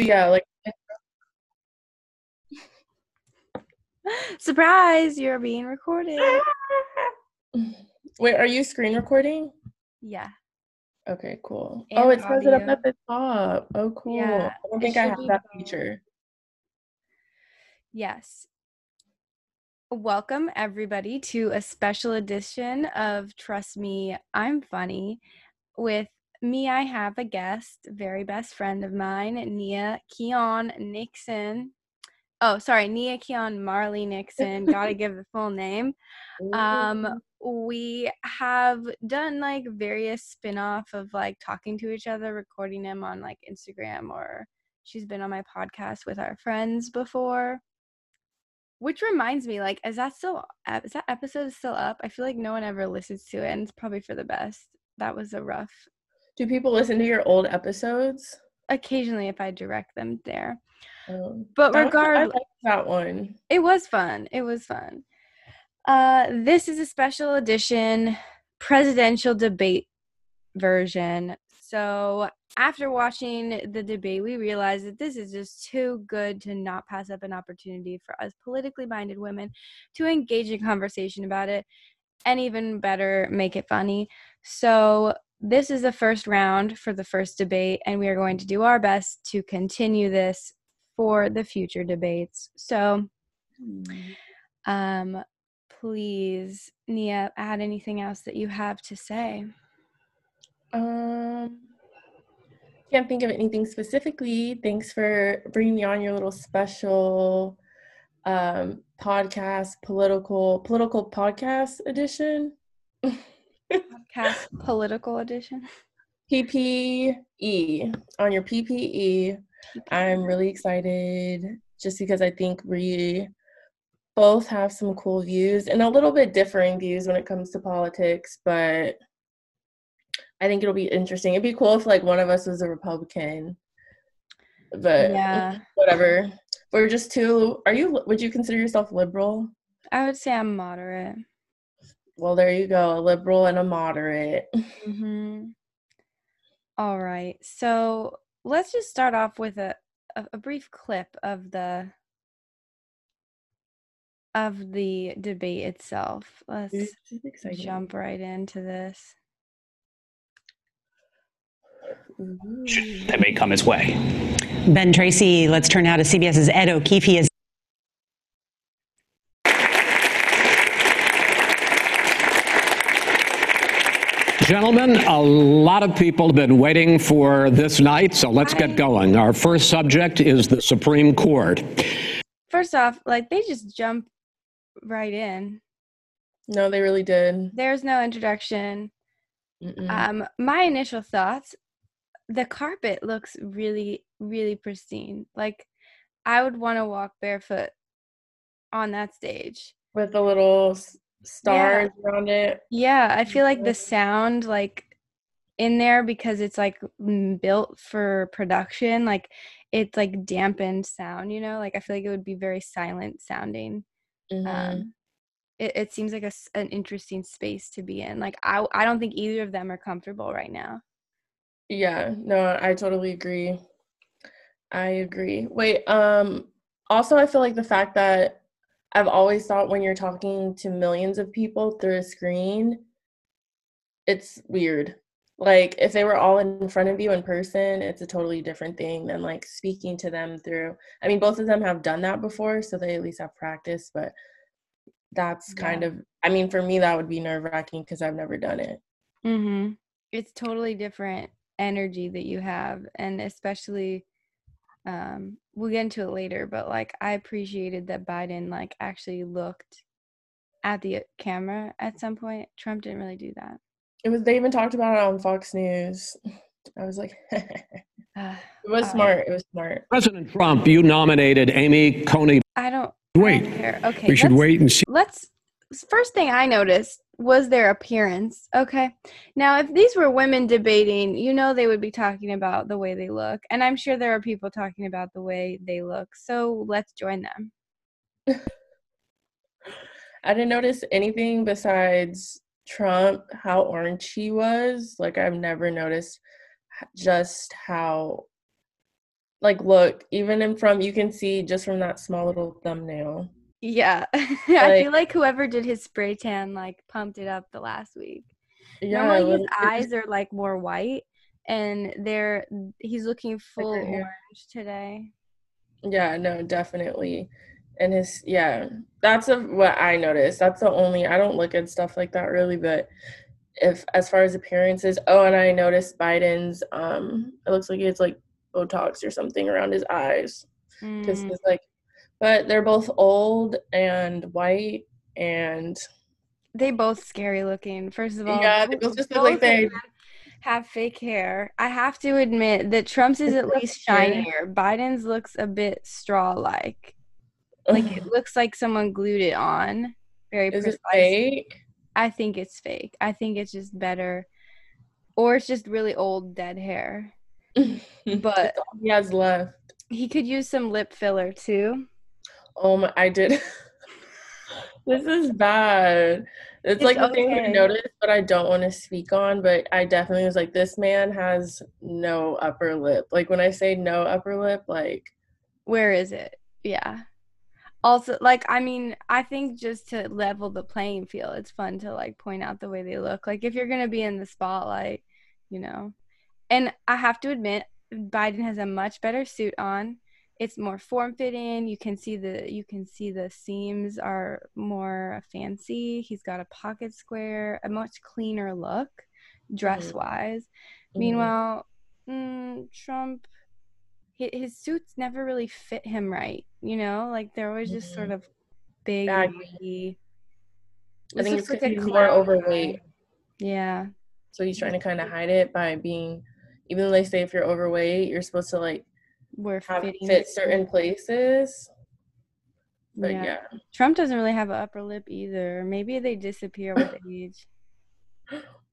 yeah, like Surprise, you're being recorded. Wait, are you screen recording? Yeah. Okay, cool. And oh, it says it up at the top. Oh, cool. Yeah, I don't think I have that feature. Yes. Welcome, everybody, to a special edition of Trust Me, I'm Funny. With me, I have a guest, very best friend of mine, Nia Keon Nixon. Oh, sorry, Nia Keon Marley Nixon. Gotta give the full name. Um, we have done like various spin-off of like talking to each other, recording them on like Instagram or she's been on my podcast with our friends before. Which reminds me, like, is that still is that episode still up? I feel like no one ever listens to it, and it's probably for the best. That was a rough. Do people listen to your old episodes? Occasionally, if I direct them there, Um, but regardless, that one. it was fun. It was fun. Uh, this is a special edition presidential debate version. So after watching the debate, we realized that this is just too good to not pass up an opportunity for us politically minded women to engage in conversation about it and even better, make it funny. So this is the first round for the first debate, and we are going to do our best to continue this for the future debates. So um, please, Nia, add anything else that you have to say. Um, can't think of anything specifically. Thanks for bringing me on your little special um podcast, political political podcast edition. Podcast political edition. PPE on your PPE. I'm really excited just because I think we both have some cool views and a little bit differing views when it comes to politics, but I think it'll be interesting. It'd be cool if like one of us was a Republican. But Yeah, whatever. We're just two are you would you consider yourself liberal? I would say I'm moderate. Well, there you go, a liberal and a moderate. hmm All right, so let's just start off with a, a, a brief clip of the of the debate itself. Let's This is exciting. jump right into this. That may come his way. Ben Tracy, let's turn now to CBS's Ed O'Keefe. He is Gentlemen, a lot of people have been waiting for this night, so let's Hi. get going. Our first subject is the Supreme Court. First off, like they just jump right in. No, they really did. There's no introduction. Mm-mm. Um, my initial thoughts, the carpet looks really, really pristine. Like I would want to walk barefoot on that stage. With the little stars around it. Yeah, I feel like the sound like in there because it's like built for production, like it's like dampened sound, you know? Like I feel like it would be very silent sounding. Mhm. Um it, it seems like a, an interesting space to be in. Like I I don't think either of them are comfortable right now. Yeah, no, I totally agree. I agree. Wait, um, also I feel like the fact that I've always thought when you're talking to millions of people through a screen, it's weird. Like if they were all in front of you in person, it's a totally different thing than like speaking to them through. I mean, both of them have done that before, so they at least have practice, but that's kind of, I mean, for me, that would be nerve-wracking because I've never done it. Mm-hmm. It's totally different energy that you have, and especially, um, we'll get into it later. But like, I appreciated that Biden like actually looked at the camera at some point. Trump didn't really do that. It was, they even talked about it on Fox News. I was like, it Uh, was Alright. smart. It was smart. President Trump, you nominated Amy Coney. I don't I Wait, don't care. Okay, we should wait and see. let's first thing I noticed was their appearance. Okay. Now, if these were women debating, you know they would be talking about the way they look. And I'm sure there are people talking about the way they look. So let's join them. I didn't notice anything besides Trump, how orange he was. Like, I've never noticed just how Like, look, even in from you can see just from that small little thumbnail. Yeah. I feel like whoever did his spray tan like pumped it up the last week. Yeah, Normally his eyes are like more white and they're he's looking full orange today. Yeah, no, definitely. And his yeah, that's a, what I noticed. That's the only I don't look at stuff like that really, but if as far as appearances, oh, and I noticed Biden's um it looks like he has like Botox or something around his eyes because Mm. like, but they're both old and white and They both scary looking. First of all, Yeah, they both just look like they- have fake hair. I have to admit that Trump's is at least shinier. Biden's looks a bit straw like. Like it looks like someone glued it on. Very is precise. it fake? I think it's fake. I think it's just better, or it's just really old dead hair. But he has left. he could use some lip filler too. Oh my, I did. this is bad. It's, It's like the thing I noticed, but I don't want to speak on. But I definitely was like, this man has no upper lip. Like when I say no upper lip, like Where is it? Yeah. Also, like, I mean, I think just to level the playing field, it's fun to like point out the way they look. Like, if you're gonna be in the spotlight, you know. And I have to admit, Biden has a much better suit on. It's more form fitting. You can see the you can see the seams are more fancy. He's got a pocket square, a much cleaner look, dress wise. mhm. Meanwhile, mm, Trump, hi- his suits never really fit him right. You know, like they're always just sort of big. Baggy. I think it's like he's more overweight. Yeah, so he's trying to kind of hide it by being. Even though they say if you're overweight, you're supposed to like we're have fitting. fit certain places. But Yeah. yeah, Trump doesn't really have an upper lip either. Maybe they disappear with age.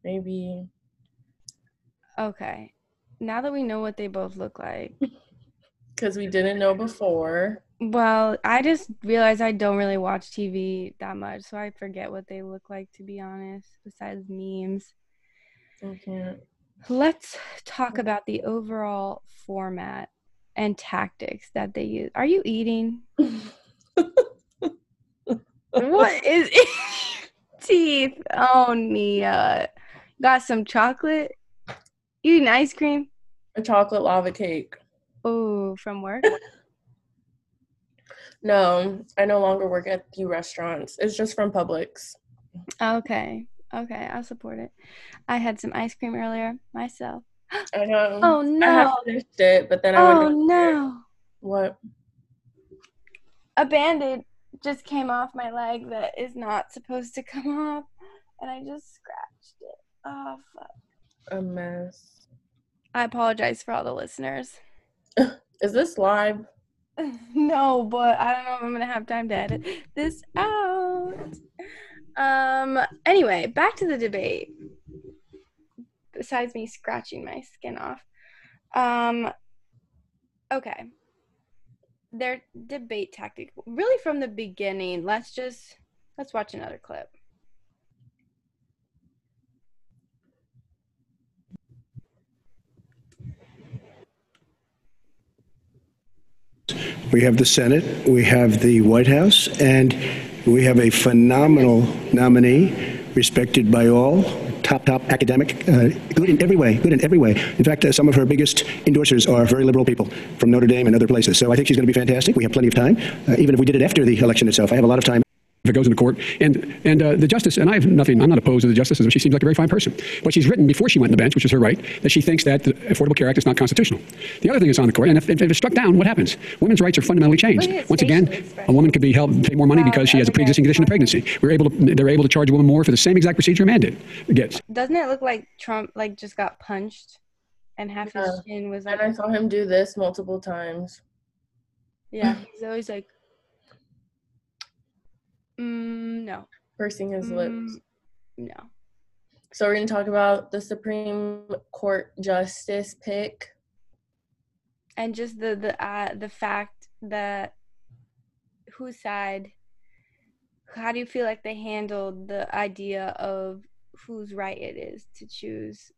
maybe Okay, now that we know what they both look like, because we didn't know before. well, I just realized I don't really watch TV that much, so I forget what they look like. To be honest, besides memes. Can't. Let's talk about the overall format and tactics that they use. Are you eating? what is teeth? Oh, Nia. Got some chocolate? You eating ice cream? A chocolate lava cake. Oh, from work? No, I no longer work at the restaurants. It's just from Publix. Okay. Okay, I'll support it. I had some ice cream earlier myself. I know. Oh I have no. finished it, but then I Oh went. downstairs. no. What? a band-aid just came off my leg that is not supposed to come off and i just scratched it oh fuck A mess. i apologize for all the listeners Is this live? no but i don't know if i'm gonna have time to edit this out um anyway back to the debate besides me scratching my skin off. Um okay. Their debate tactic really from the beginning let's just let's watch another clip. We have the Senate, we have the White House, and we have a phenomenal nominee, respected by all, top, top academic, uh, good in every way, good in every way. In fact, uh, some of her biggest endorsers are very liberal people from Notre Dame and other places. So I think she's going to be fantastic. We have plenty of time, uh, even if we did it after the election itself. I have a lot of time. If it goes into court. And and uh, the justice, and I have nothing. I'm not opposed to the justice system. She seems like a very fine person. But she's written before she went on the bench, which is her right, that she thinks that the Affordable Care Act is not constitutional. The other thing is on the court, and if, if it's struck down, what happens? Women's rights are fundamentally changed. Look at his Once again, a woman could be held pay more money because she has a other pre-existing condition of pregnancy. We're able to, they're able to charge a woman more for the same exact procedure a man did gets. Doesn't it look like Trump like just got punched and half his Yeah. chin was And I saw him do this multiple times. Yeah, he's always like mm, no. Pursing his lips. Mm, no. So we're gonna talk about the Supreme Court justice pick. And just the the uh, the fact that whose side how do you feel like they handled the idea of whose right it is to choose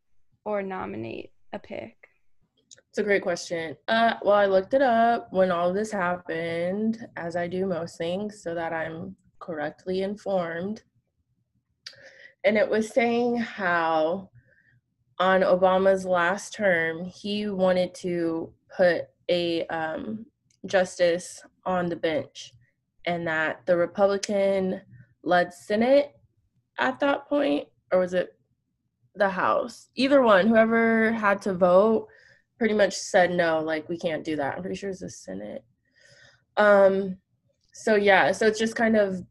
or nominate a pick? It's a great question. Uh, well, I looked it up when all this happened, as I do most things, so that I'm correctly informed. And it was saying how on Obama's last term, he wanted to put a um, justice on the bench, and that the Republican led Senate at that point, or was it the House? Either one, whoever had to vote pretty much said no, like we can't do that. I'm pretty sure it's the Senate. Um, so yeah, so it's just kind of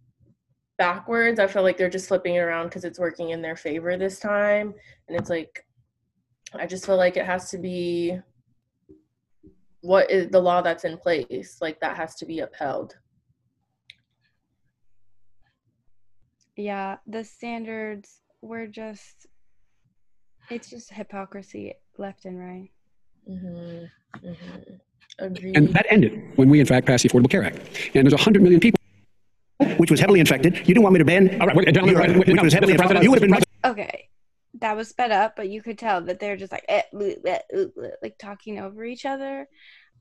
backwards. I feel like they're just flipping it around because it's working in their favor this time, and it's like I just feel like it has to be what is the law that's in place, like that has to be upheld. Yeah, the standards were just it's just hypocrisy left and right. Mm-hmm. Mm-hmm. Agreed. And that ended when we, in fact, passed the Affordable Care Act. And there's 100 million people. Which was heavily infected. You didn't want me to ban. All right, gentlemen, You're right, wait, wait, which no, was heavily Mr. Infected. You would have been. Okay. That was sped up, but you could tell that they're just like eh, bleh, bleh, bleh, bleh, like talking over each other.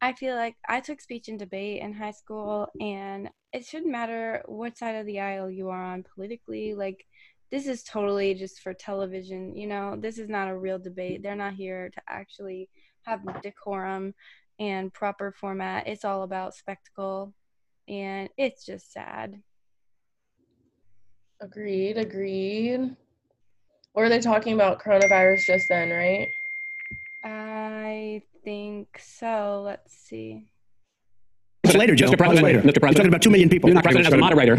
I feel like I took speech and debate in high school and it shouldn't matter what side of the aisle you are on politically. Like this is totally just for television, you know. This is not a real debate. They're not here to actually have decorum and proper format. It's all about spectacle and it's just sad. Agreed, agreed. Were they talking about coronavirus just then, right? I think so. Let's see. Later, Joe. Mr. President, later. Mr. You're talking about two million people. You're not President, as a moderator.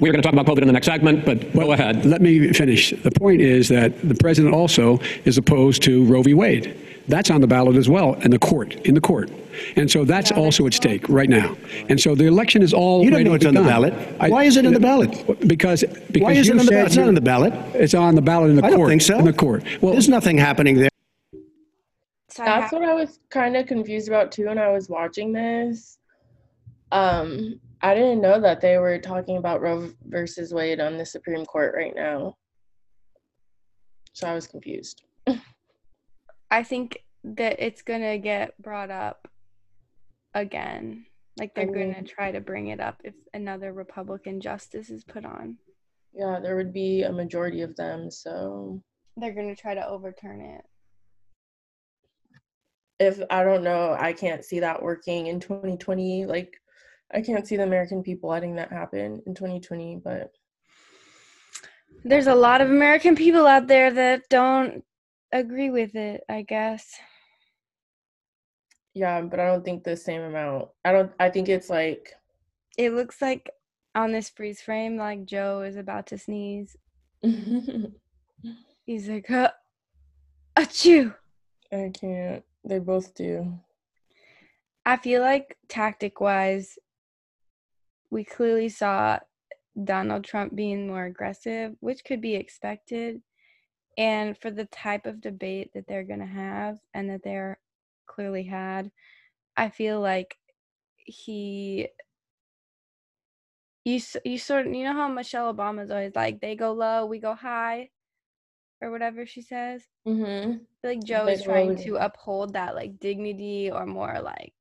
we are going to talk about COVID in the next segment, but go ahead. Let me finish. The point is that the president also is opposed to Roe v. Wade. That's on the ballot as well in the court, in the court. And so that's also at stake right now. And so the election is all You don't know it's on the ballot. Why is it on the ballot? Because, because Why is it on the ballot? It's not you- on the ballot. It's on the ballot in the I court. don't think so. In the court. Well, There's nothing happening there. That's what I was kind of confused about too when I was watching this. Um, I didn't know that they were talking about Roe versus Wade on the Supreme Court right now. So I was confused. I think that it's gonna get brought up again. Like they're gonna try to bring it up if another Republican justice is put on. Yeah, there would be a majority of them, so They're gonna try to overturn it. if I don't know, I can't see that working in 2020. Like, I can't see the American people letting that happen in 2020. But There's a lot of American people out there that don't agree with it, I guess. yeah, but I don't think the same amount. I don't. I think it's like, It looks like on this freeze frame, like Joe is about to sneeze. He's like, uh, achoo. I can't. They both do. I feel like tactic wise, we clearly saw Donald Trump being more aggressive, which could be expected. And for the type of debate that they're going to have and that they're clearly had, I feel like he. You, you sort of you know how Michelle Obama's always like they go low we go high or whatever she says Mm-hmm. I feel like Joe is trying to uphold that like dignity or more like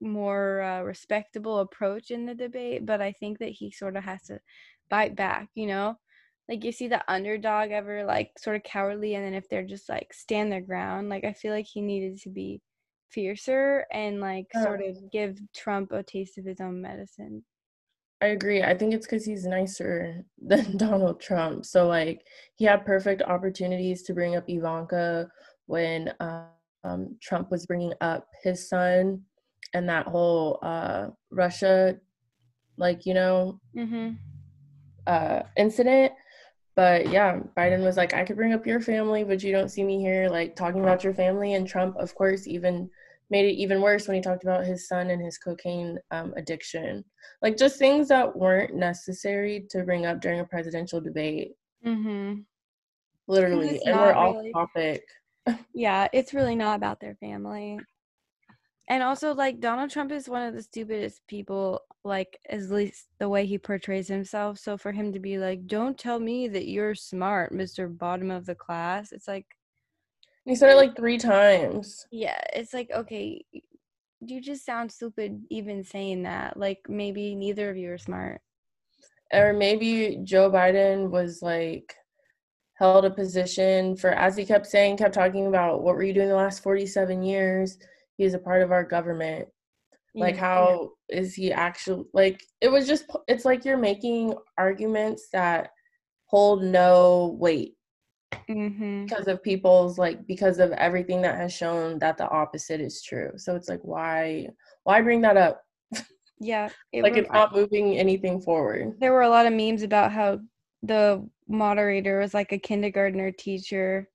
more uh, respectable approach in the debate, but I think that he sort of has to bite back, you know? Like you see the underdog ever like sort of cowardly and then if they're just like stand their ground, like I feel like he needed to be fiercer and like sort of give Trump a taste of his own medicine. I agree. I think it's because he's nicer than Donald Trump. So like he had perfect opportunities to bring up Ivanka when um, Trump was bringing up his son and that whole uh, Russia, like you know, Mhm. uh, incident. But yeah, Biden was like, I could bring up your family, but you don't see me here like talking about your family. And Trump, of course, even made it even worse when he talked about his son and his cocaine um, addiction. Like just things that weren't necessary to bring up during a presidential debate, Mhm. literally. And we're not off topic. Yeah, it's really not about their family. And also, like, Donald Trump is one of the stupidest people, like, at least the way he portrays himself. So for him to be like, don't tell me that you're smart, Mr. Bottom of the class, it's like, He said it like three times. Yeah, it's like okay, you just sound stupid even saying that. Like maybe neither of you are smart. Or maybe Joe Biden was like held a position for as he kept saying, kept talking about what were you doing the last 47 years? He is a part of our government. Like Yeah, how is he actually like it was just it's like you're making arguments that hold no weight Mm-hmm. because of people's like because of everything that has shown that the opposite is true. So it's like why why bring that up? Yeah. It Like it's not moving anything forward. there were a lot of memes about how the moderator was like a kindergartner teacher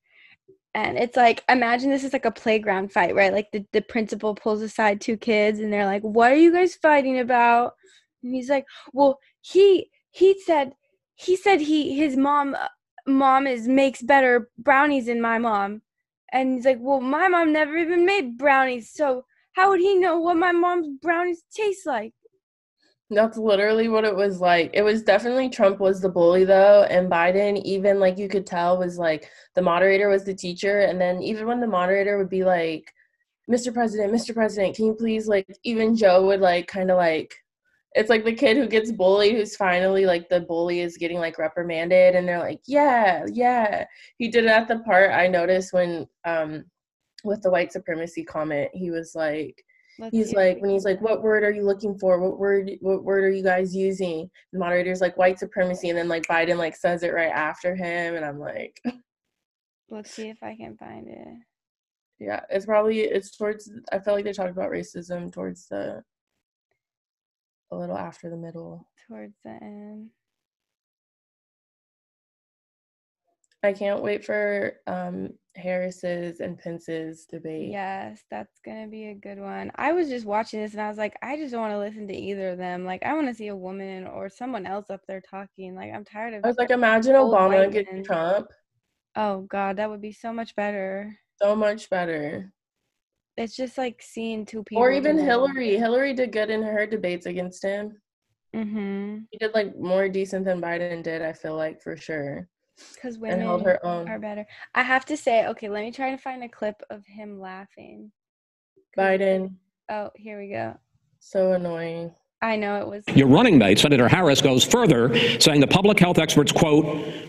and it's like imagine this is like a playground fight right? Like the, the principal pulls aside two kids and they're like what are you guys fighting about? And he's like well he he said he said he his mom uh, mom is makes better brownies than my mom. And he's like well my mom never even made brownies so how would he know what my mom's brownies taste like That's literally what it was like. It was definitely Trump was the bully though, and Biden even like you could tell was like the moderator was the teacher, and then even when the moderator would be like, "Mr. President, Mr. President, can you please like?" Even Joe would like kind of like, it's like the kid who gets bullied, who's finally like the bully is getting like reprimanded, and they're like, "Yeah, yeah." He did it at the part I noticed when um with the white supremacy comment, he was like Let's he's like it. when he's like what word are you looking for what word what word are you guys using the moderator's like white supremacy and then like biden like says it right after him and i'm like let's see if i can find it yeah it's probably it's towards i feel like they talked about racism towards the a little after the middle towards the end. I can't wait for um harris's and pence's debate Yes, that's gonna be a good one. I was just watching this and I was like, I just don't want to listen to either of them. Like, I want to see a woman or someone else up there talking. Like, I'm tired of. i was like imagine obama men. trump oh God, that would be so much better. so much better It's just like seeing two people. or even hillary hillary did good in her debates against him Mm-hmm. She did like more decent than Biden did, I feel like for sure. Because And women held her own. are better. I have to say, okay, let me try to find a clip of him laughing. Biden, Oh, here we go. so annoying. I know it was. Your running mate, Senator Harris, goes further, saying the public health experts, quote,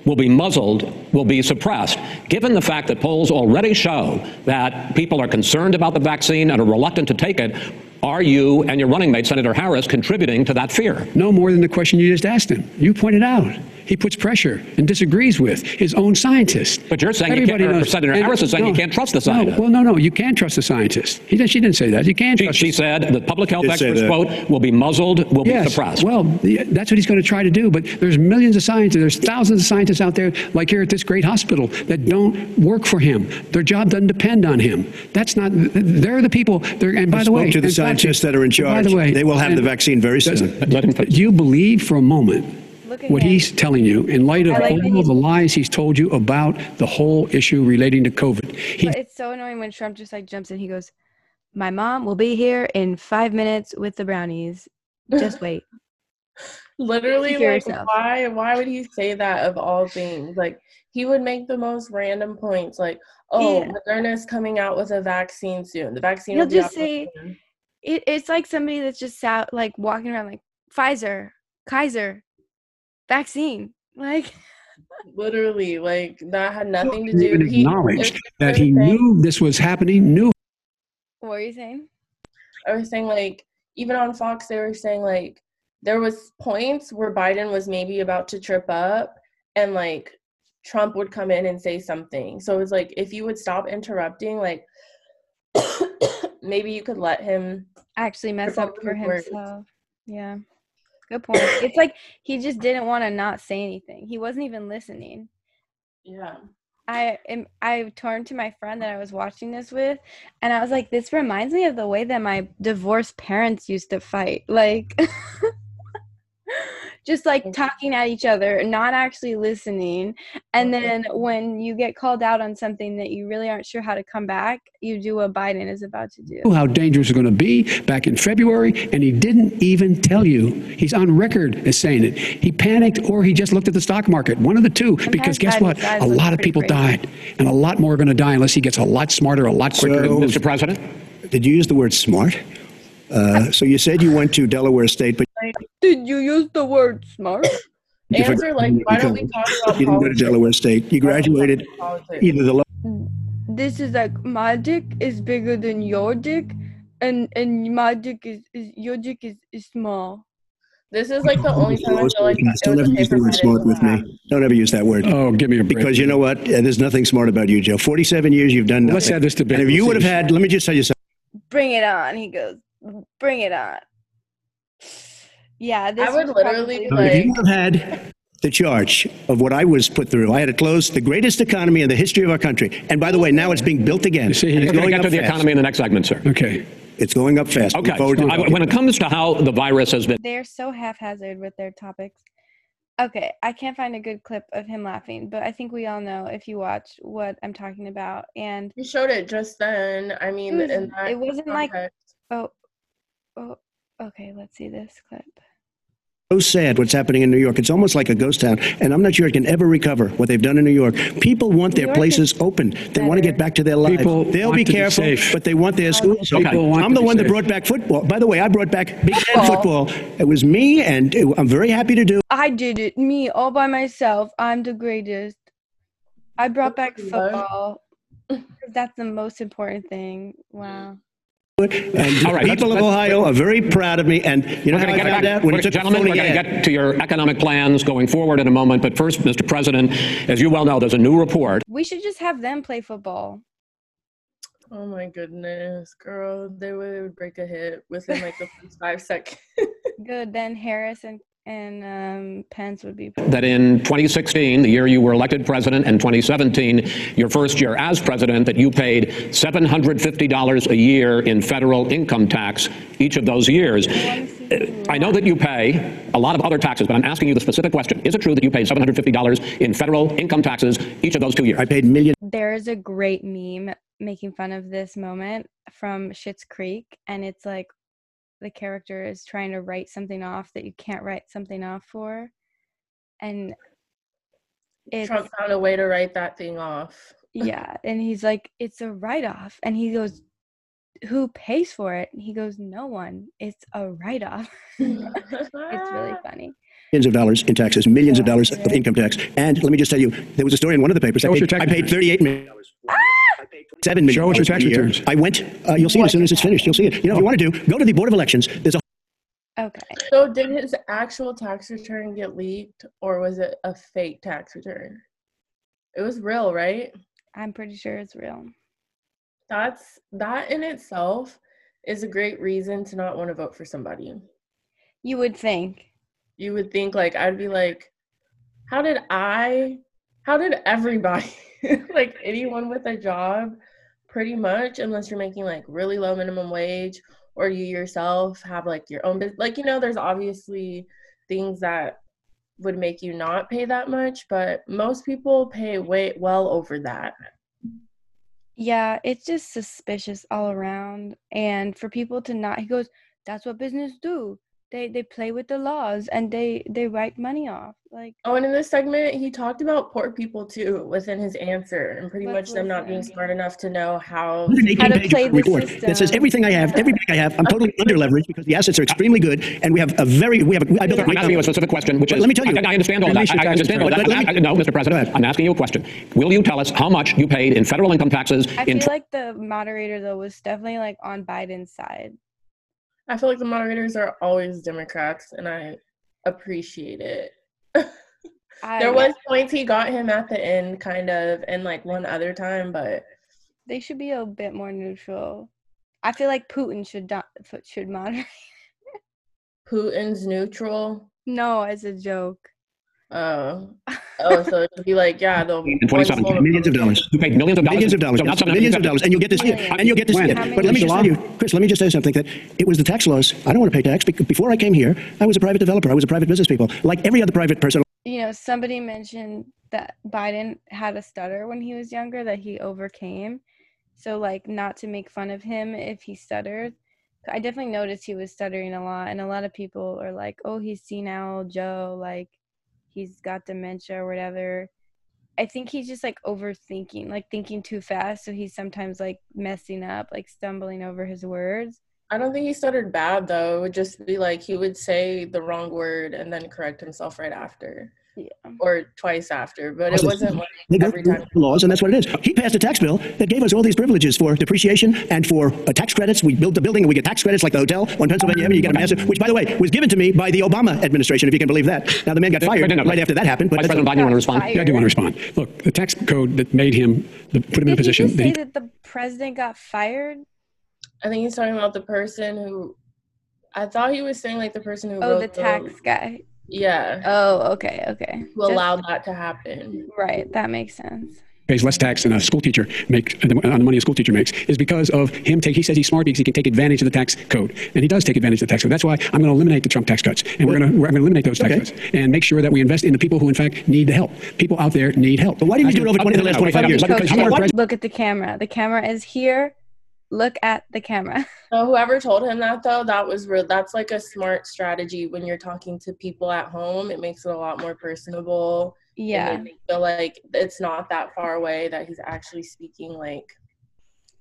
will be muzzled, will be suppressed. Given the fact that polls already show that people are concerned about the vaccine and are reluctant to take it, are you and your running mate, Senator Harris, contributing to that fear? No more than the question you just asked him. You pointed out. He puts pressure and disagrees with his own scientists. But you're saying you can't- or Senator Harris is saying you can't trust the No, scientists. well, no, no, you can trust the scientists. He did, she didn't say that. You can She, trust she said the public health experts, quote, will be muzzled, will be Yes, suppressed. well, that's what he's going to try to do. But there's millions of scientists, there's thousands of scientists out there, like here at this great hospital, that don't work for him. Their job doesn't depend on him. That's not. They're the people. They're, and by I the way, to the and by- that are in By the way, They will have the vaccine very soon. Let him finish. Do you believe for a moment Look at what him. he's telling you in light of like all he's- the lies he's told you about the whole issue relating to COVID? He it's so annoying when Trump just like jumps in. He goes, "My mom will be here in five minutes with the brownies. Just wait." Literally, Hear like yourself. why why would he say that of all things? Like he would make the most random points like, oh, Yeah. Moderna's coming out with a vaccine soon. The vaccine He'll will be just out say- It, it's like somebody that's just sat like walking around like Pfizer, Kaiser, vaccine. Like literally like that had nothing to do even he- acknowledge there's- that he a knew this was happening, knew what were you saying? I was saying like even on Fox they were saying like there was points where Biden was maybe about to trip up and like Trump would come in and say something. So it was like if you would stop interrupting like maybe you could let him Actually mess up for his words. himself. Yeah. Good point. it's like he just didn't want to not say anything. He wasn't even listening. yeah. I am I turned to my friend that I was watching this with and I was like, this reminds me of the way that my divorced parents used to fight. Like just like talking at each other, not actually listening. And then when you get called out on something that you really aren't sure how to come back, you do what Biden is about to do. How dangerous it's going to be back in February, and he didn't even tell you. He's on record as saying it. He panicked, or he just looked at the stock market. One of the two. Because guess what? A lot of people crazy. died, and a lot more are going to die unless he gets a lot smarter, a lot quicker. So- Mr. President? Did you use the word smart? Uh, so you said you went to Delaware State, but Did you use the word smart? Answer like, why don't we talk about you didn't go to? Delaware State. You graduated Politics. either the This is like my dick is bigger than your dick, and and my dick is, is your dick is, is small. This is like the only time I lowest feel like Don't was ever okay use the word smart with me. Don't ever use that word. Oh, give me a break. Because you know what? Uh, There's nothing smart about you, Joe. 47 years you've done nothing. Let's have this debate. And if you would have had, let me just tell you something. Bring it on, he goes. Bring it on. Yeah, this I would literally probably- be if you have had the charge of what I was put through, I had to close the greatest economy in the history of our country. And by the way, now it's being built again. You see, he's it's We're going to get up to the fast. economy in the next segment, sir. Okay. It's going up fast. Okay. Look forward to I- when it comes to how the virus has been They're so haphazard with their topics. Okay, I can't find a good clip of him laughing, but I think we all know if you watch what I'm talking about. And you showed it just then. I mean, It was- in that it wasn't like- oh, oh, okay, let's see this clip. So sad what's happening in New York. It's almost like a ghost town, and I'm not sure it can ever recover what they've done in New York. People want their York places open. They want to get back to their lives. People They'll be to be careful, but they want their schools open. People want I'm the be one that brought back football. By the way, I brought back Big Ten football. It was me, and it- I'm very happy to do. I did it, me, all by myself. I'm the greatest. I brought back Good lord. football. 'cause That's the most important thing. Wow. It. And All right, the let's- people of let's- Ohio are very proud of me. And you know how I to get found back, out when we're- took gentlemen, we're going to get to your economic plans going forward in a moment. But first, Mr. President, as you well know, there's a new report We should just have them play football. Oh my goodness, girl. They would break a hit within like the first five seconds. Good. Then Harris and and um, Pence would be. that in 2016, the year you were elected president, and 2017, your first year as president, that you paid $750 a year in federal income tax each of those years. I know that you pay a lot of other taxes, but I'm asking you the specific question. Is it true that you paid $750 in federal income taxes each of those two years? I paid millions. There is a great meme making fun of this moment from Schitt's Creek, and it's like the character is trying to write something off that you can't write something off for, and it's Trump found a way to write that thing off. yeah, and he's like, it's a write off, and he goes, who pays for it? And he goes, no one. It's a write off. it's really funny. millions of dollars in taxes, millions of dollars of income tax. And let me just tell you, there was a story in one of the papers. I paid, your I paid returns. 38 million. I paid 7 million. Show us your dollars tax returns. I went, uh, you'll see it as soon as it's finished. You'll see it. You know, if you want to do, go to the Board of Elections. There's a Okay. So did his actual tax return get leaked or was it a fake tax return? It was real, right? I'm pretty sure it's real. That's that in itself is a great reason to not want to vote for somebody. You would think. You would think like I'd be like, how did I how did everybody like anyone with a job pretty much unless you're making like really low minimum wage or you yourself have like your own business like you know there's obviously things that would make you not pay that much but most people pay way well over that Yeah, it's just suspicious all around. And for people to not, he goes, that's what business do. They they play with the laws and they they write money off. Like oh and in uh this segment he talked about poor people too within his answer and pretty much them not being smart enough to know how 118 How to page play the report that says everything I have, every bank I have, I'm totally under leveraged because the assets are extremely good, and we have a very, we have, a, I built a I'm great asking you a specific question, which But is. let me tell you- I, I understand all that. I, I understand all that. return. But let I- me- no, Mr. President. I'm asking you a question. Will you tell us how much you paid in federal income taxes I in feel like the moderator though was definitely like on Biden's side. I feel like the moderators are always Democrats, and I appreciate it. I, there was points he got him at the end, kind of, and like one other time, but they should be a bit more neutral. I feel like Putin should not should moderate. Putin's neutral. no, as a joke. Oh, oh, so it'd be like, yeah, the In 27 ones- Millions of dollars. Who paid millions of dollars? Millions of dollars. So not something- millions of dollars, and you'll get to see it. And you'll get to see it. But let me just tell you, Chris. Let me just say something. That it was the tax laws. I don't want to pay tax. Bec- Before I came here, I was a private developer. I was a private business people, like every other private person. you know, somebody mentioned that Biden had a stutter when he was younger that he overcame. So, like, not to make fun of him if he stuttered. I definitely noticed he was stuttering a lot, and a lot of people are like, "Oh, he's senile, Joe. Like, he's got dementia or whatever." I think he's just like overthinking, like thinking too fast. So he's sometimes like messing up, like stumbling over his words. I don't think he stuttered bad though. It would just be like he would say the wrong word and then correct himself right after, Yeah. or twice after. But it wasn't like They every time. laws, and that's what it is. He passed a tax bill that gave us all these privileges for depreciation and for uh, tax credits. We built the building and we get tax credits like the hotel on Pennsylvania Avenue. You get a massive, which, by the way, was given to me by the Obama administration, if you can believe that. Now, the man got fired no, no, right no. after that happened. But Vice that's- President Biden, you want to respond? Fired. Yeah, I do want to respond. Look, the tax code that made him, the, put him in a Did he position just that say he, that the president got fired? I think he's talking about the person who. I thought he was saying like the person who Oh, wrote the tax guy. Yeah, Oh, okay, okay. who Just- allowed that to happen. Right, that makes sense. pays less tax than a school teacher make on the money a school teacher makes is because of him take he says he's smart because he can take advantage of the tax code and he does take advantage of the tax code that's why i'm going to eliminate the trump tax cuts and we're going to we're going to eliminate those tax Okay. cuts and make sure that we invest in the people who in fact need the help people out there need help But why didn't you do it over 20, the last 25 years? Because you are Coach, president. look at the camera. The camera is here. Look at the camera. So whoever told him that though, that was real. That's like a smart strategy when you're talking to people at home. It makes it a lot more personable. Yeah. feel like it's not that far away. That he's actually speaking like.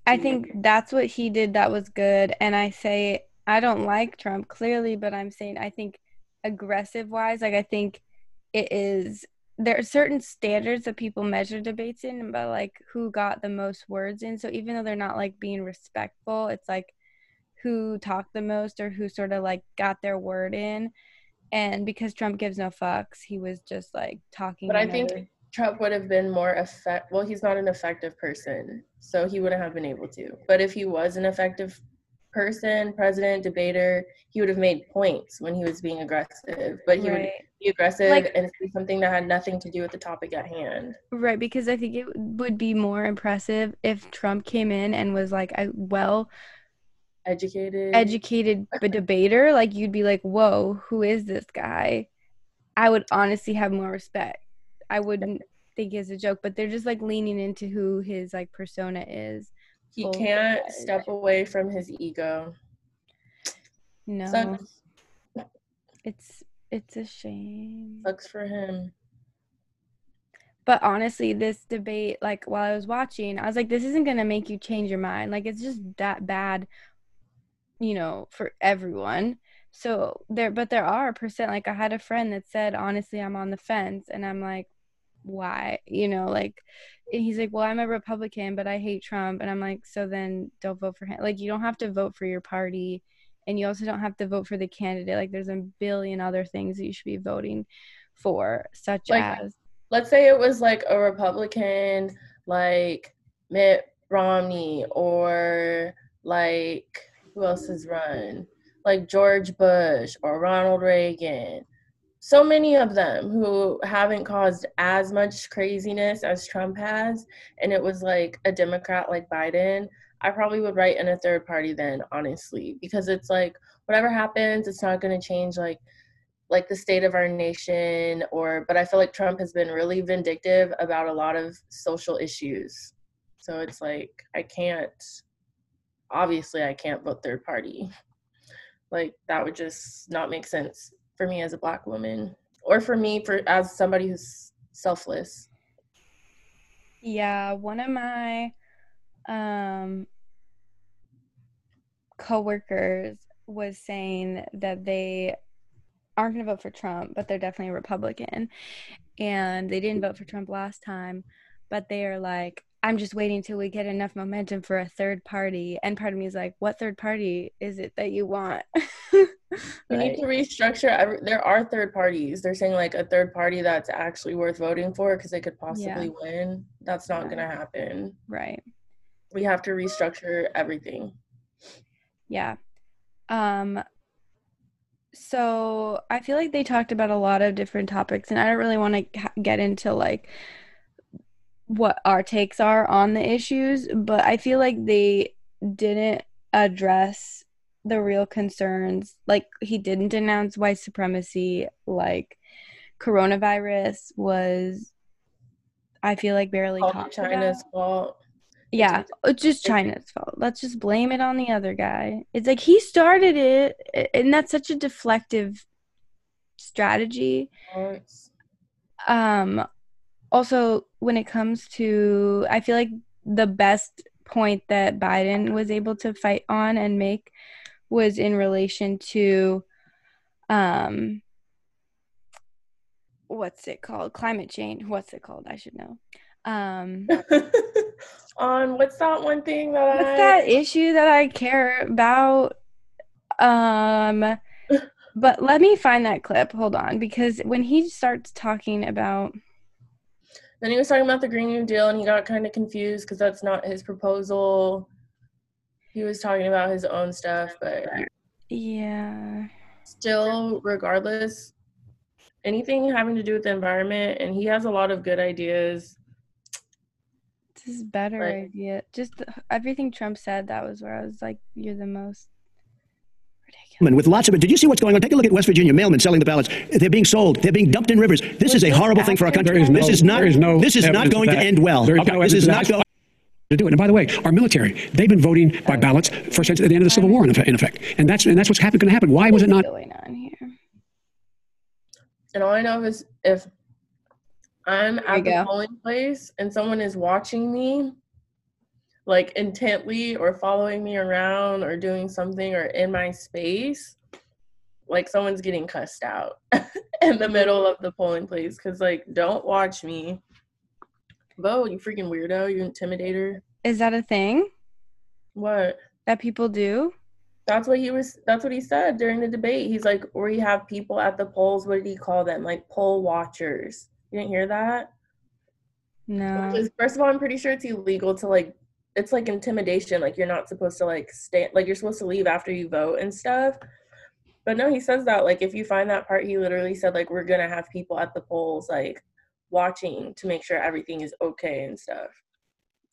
I think that's what he did that was good. And I say I don't like Trump clearly, but I'm saying I think aggressive wise, like I think it is there are certain standards that people measure debates in about like who got the most words in. So even though they're not like being respectful, it's like who talked the most or who sort of like got their word in. And because Trump gives no fucks, he was just like talking. But I think another- Trump would have been more effect. Well, he's not an effective person, so he wouldn't have been able to. But if he was an effective person, president, debater, he would have made points when he was being aggressive. But he would Right. Be aggressive Like- and say something that had nothing to do with the topic at hand. Right, because I think it would be more impressive if Trump came in and was like a well Educated. educated debater. Like you'd be like, "Whoa, who is this guy?" I would honestly have more respect. I wouldn't think it's a joke, but they're just like leaning into who his like persona is. he can't fledged. step away from his ego. No, Sucks, it's it's a shame. sucks for him. But honestly, this debate, like while I was watching, I was like, this isn't gonna make you change your mind. Like it's just that bad, you know, for everyone. So there, but there are a percent. Like I had a friend that said, honestly, I'm on the fence, and I'm like, why? You know, like and he's like, well, I'm a Republican, but I hate Trump, and I'm like, so then don't vote for him. Like you don't have to vote for your party, and you also don't have to vote for the candidate. Like there's a billion other things that you should be voting for, such Like, as Let's say it was like a Republican, like Mitt Romney, or like who else has run? Like George Bush or Ronald Reagan. So many of them who haven't caused as much craziness as Trump has, and it was like a Democrat like Biden. I probably would write in a third party then, honestly, because it's like whatever happens, it's not going to change like like the state of our nation or but I feel like Trump has been really vindictive about a lot of social issues. So it's like I can't obviously I can't vote third party. Like that would just not make sense for me as a black woman or for me for as somebody who's selfless. Yeah, one of my um coworkers was saying that they aren't going to vote for Trump, but they're definitely a Republican. And they didn't vote for Trump last time, but they are like, I'm just waiting till we get enough momentum for a third party. And part of me is like, what third party is it that you want? We need to restructure. every- There are third parties. They're saying like a third party that's actually worth voting for because they could possibly win. That's not going to happen. right. We have to restructure everything. Yeah. Um so I feel like they talked about a lot of different topics, and I don't really want to get into like what our takes are on the issues, but I feel like they didn't address the real concerns. Like he didn't denounce white supremacy. Like coronavirus was, I feel like barely All talked China's about. fault. Yeah, it's just China's fault. Let's just blame it on the other guy. It's like he started it, and that's such a deflective strategy. Um, also, when it comes to, I feel like the best point that Biden was able to fight on and make was in relation to, um, what's it called? Climate change. What's it called? I should know. Um, on what's that one thing that what's I that issue that I care about? Um, but let me find that clip. Hold on, because when he starts talking about Then he was talking about the Green New Deal and he got kind of confused because that's not his proposal. He was talking about his own stuff, but yeah, still, regardless, anything having to do with the environment, and he has a lot of good ideas. This is better Right. idea. Just the, everything Trump said. That was where I was like, "You're the most ridiculous." And with lots of it. Did you see what's going on? Take a look at West Virginia mailmen selling the ballots. They're being sold. They're being dumped in rivers. This is a horrible thing for our accurate? country. There is this no- is not. there is no this is not going to end well. There is no this is not going. to do it. And by the way, our military, they've been voting by ballots for since the end of the Civil War, in effect. In effect. And that's and that's what's happen, going to happen. Why was it not? What's going on here? And all I know is if I'm you at the go. polling place and someone is watching me, like intently or following me around or doing something or in my space, like someone's getting cussed out in the middle of the polling place. Cause like, don't watch me. Vote, you freaking weirdo, you intimidator. Is that a thing What? that people do? That's what he was. That's what he said during the debate. He's like, we have people at the polls. What did he call them? Like poll watchers. You didn't hear that? No. Is- First of all, I'm pretty sure it's illegal to like. It's like intimidation. Like you're not supposed to like stay. Like you're supposed to leave after you vote and stuff. But no, he says that. Like if you find that part, he literally said like we're gonna have people at the polls like watching to make sure everything is okay and stuff.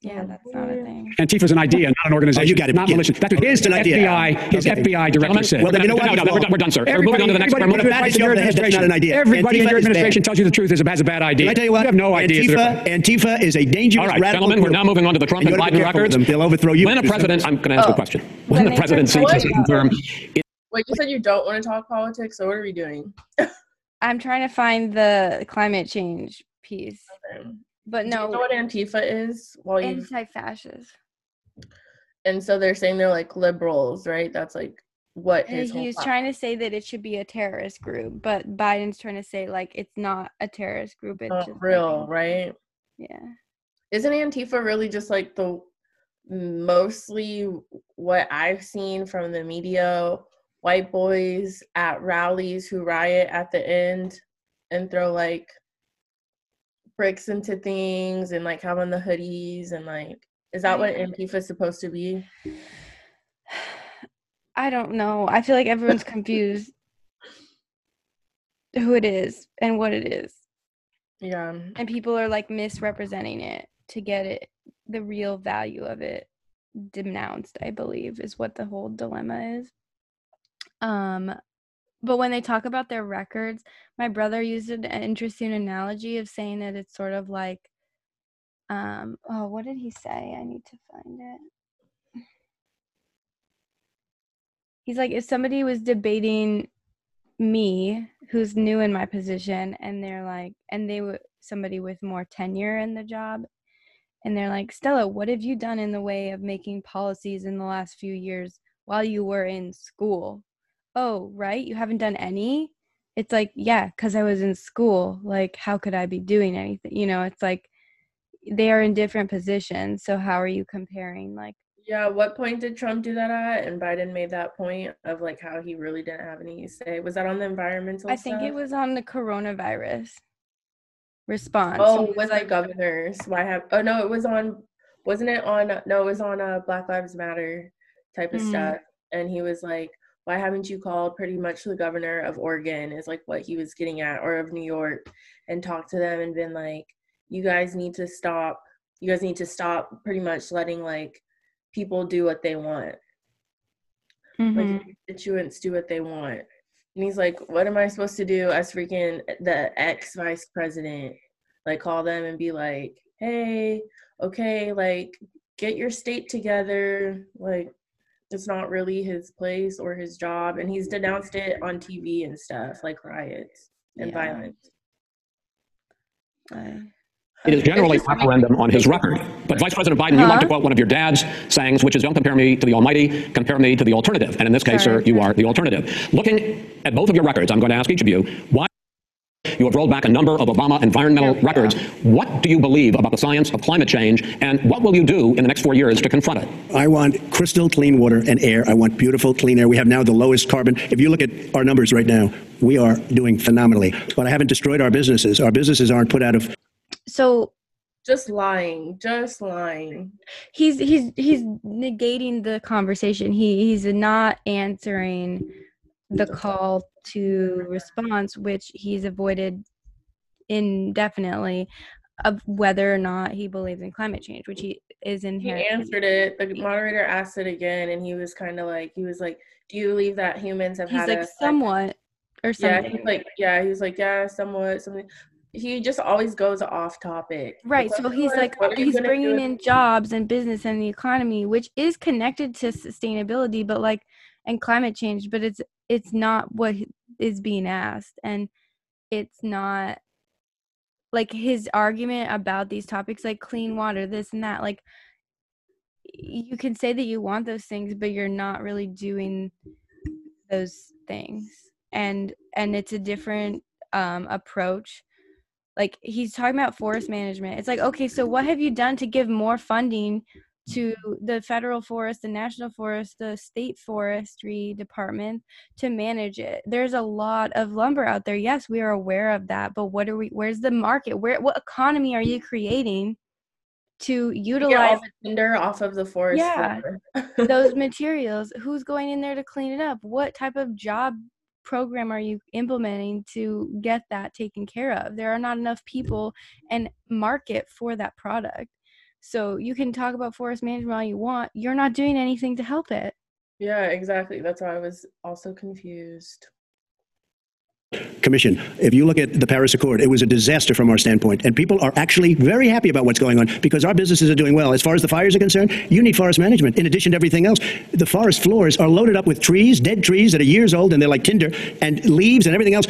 Yeah, that's not a thing. Antifa's an idea, not an organization. Oh, you got it. Not Yeah. militia. That's what It's an idea. FBI, his Okay. FBI director Gentlemen, said. Well, then you know what? No, no, no, we're done, we're done, sir. We're moving on to the next. Everybody, we're moving- everybody That is in your your- that's not administration- an idea. Everybody in your administration tells you the truth is has a bad idea. Can I tell you what? You have no idea. Antifa, different. Antifa is a dangerous All right, radical gentlemen, we're now moving on to the Trump And and you gotta be Biden careful records. them. They'll overthrow you. When a president, I'm going to ask Oh. a question. When When the they presidency first is confirmed, Wait, you said you don't want to talk politics, so what are we doing? I'm trying to find the climate change piece, but Do no, you know what Antifa is? While anti-fascist. and so they're saying they're like liberals, right? That's like what his whole he was trying to say that it should be a terrorist group, but Biden's trying to say like it's not a terrorist group. It's not just like, real, right? Yeah. Isn't Antifa really just like the mostly what I've seen from the media? White boys at rallies who riot at the end and throw like bricks into things and like have on the hoodies and like is that what Antifa's supposed to be? I don't know. I feel like everyone's confused who it is and what it is. Yeah. And people are like misrepresenting it to get it the real value of it denounced, I believe, is what the whole dilemma is. Um but when they talk about their records, my brother used an interesting analogy of saying that it's sort of like um oh what did he say? I need to find it. He's like if somebody was debating me who's new in my position and they're like and they were somebody with more tenure in the job and they're like stella what have you done in the way of making policies in the last few years while you were in school oh right you haven't done any it's like yeah because i was in school like how could i be doing anything you know it's like they are in different positions so how are you comparing like Yeah, what point did Trump do that at? And Biden made that point of like how he really didn't have any say. Was that on the environmental i think it was on the coronavirus response Oh, was like governors. Why have? Oh no, it was on. Wasn't it on? No, it was on a Black Lives Matter type of Mhm. stuff. And he was like, why haven't you called pretty much the governor of Oregon is like what he was getting at or of New York and talked to them and been like you guys need to stop you guys need to stop pretty much letting like people do what they want. Mhm. like constituents do what they want. And he's like what am i supposed to do as freaking the ex vice president? Like call them and be like hey okay like get your state together like it's not really his place or his job and he's mm-hmm. denounced it on tv and stuff like riots and Yeah. violence I- It is generally It's referendum on his record. But Vice President Biden, you like to quote one of your dad's sayings, which is don't compare me to the almighty, compare me to the alternative. And in this case, Sorry. sir, you are the alternative. Looking at both of your records, I'm going to ask each of you, why you have rolled back a number of Obama environmental Yeah. records. What do you believe about the science of climate change, and what will you do in the next four years to confront it? I want crystal clean water and air. I want beautiful clean air. We have now the lowest carbon. If you look at our numbers right now, we are doing phenomenally. But I haven't destroyed our businesses. Our businesses aren't put out of So just lying just lying he's he's he's negating the conversation. He he's not answering the call to response, which he's avoided indefinitely of whether or not he believes in climate change, which he is in here. he answered it the moderator asked it again and he was kind of like he was like do you believe that humans have He's like a somewhat or something. yeah he's like yeah he was like yeah somewhat something he just always goes off topic Right. So he's "What- like, what are you he's bringing in jobs and business and the economy, which is connected to sustainability, but like, and climate change, but it's, it's not what is being asked. And it's not like his argument about these topics, like clean water, this and that. Like, you can say that you want those things, but you're not really doing those things. And, and it's a different um, approach like he's talking about forest management it's like okay so what have you done to give more funding to the federal forest the national forest the state forestry department to manage it. There's a lot of lumber out there. Yes we are aware of that but what are we where's the market? Where what economy are you creating to utilize the tinder off of the forest Yeah. those materials who's going in there to clean it up? What type of job program are you implementing to get that taken care of? There are not enough people and market for that product so you can talk about forest management all you want you're not doing anything to help it yeah exactly that's why i was also confused commission. If you look at the Paris Accord, it was a disaster from our standpoint. And people are actually very happy about what's going on because our businesses are doing well. As far as the fires are concerned, you need forest management in addition to everything else. The forest floors are loaded up with trees, dead trees that are years old and they're like tinder, and leaves and everything else.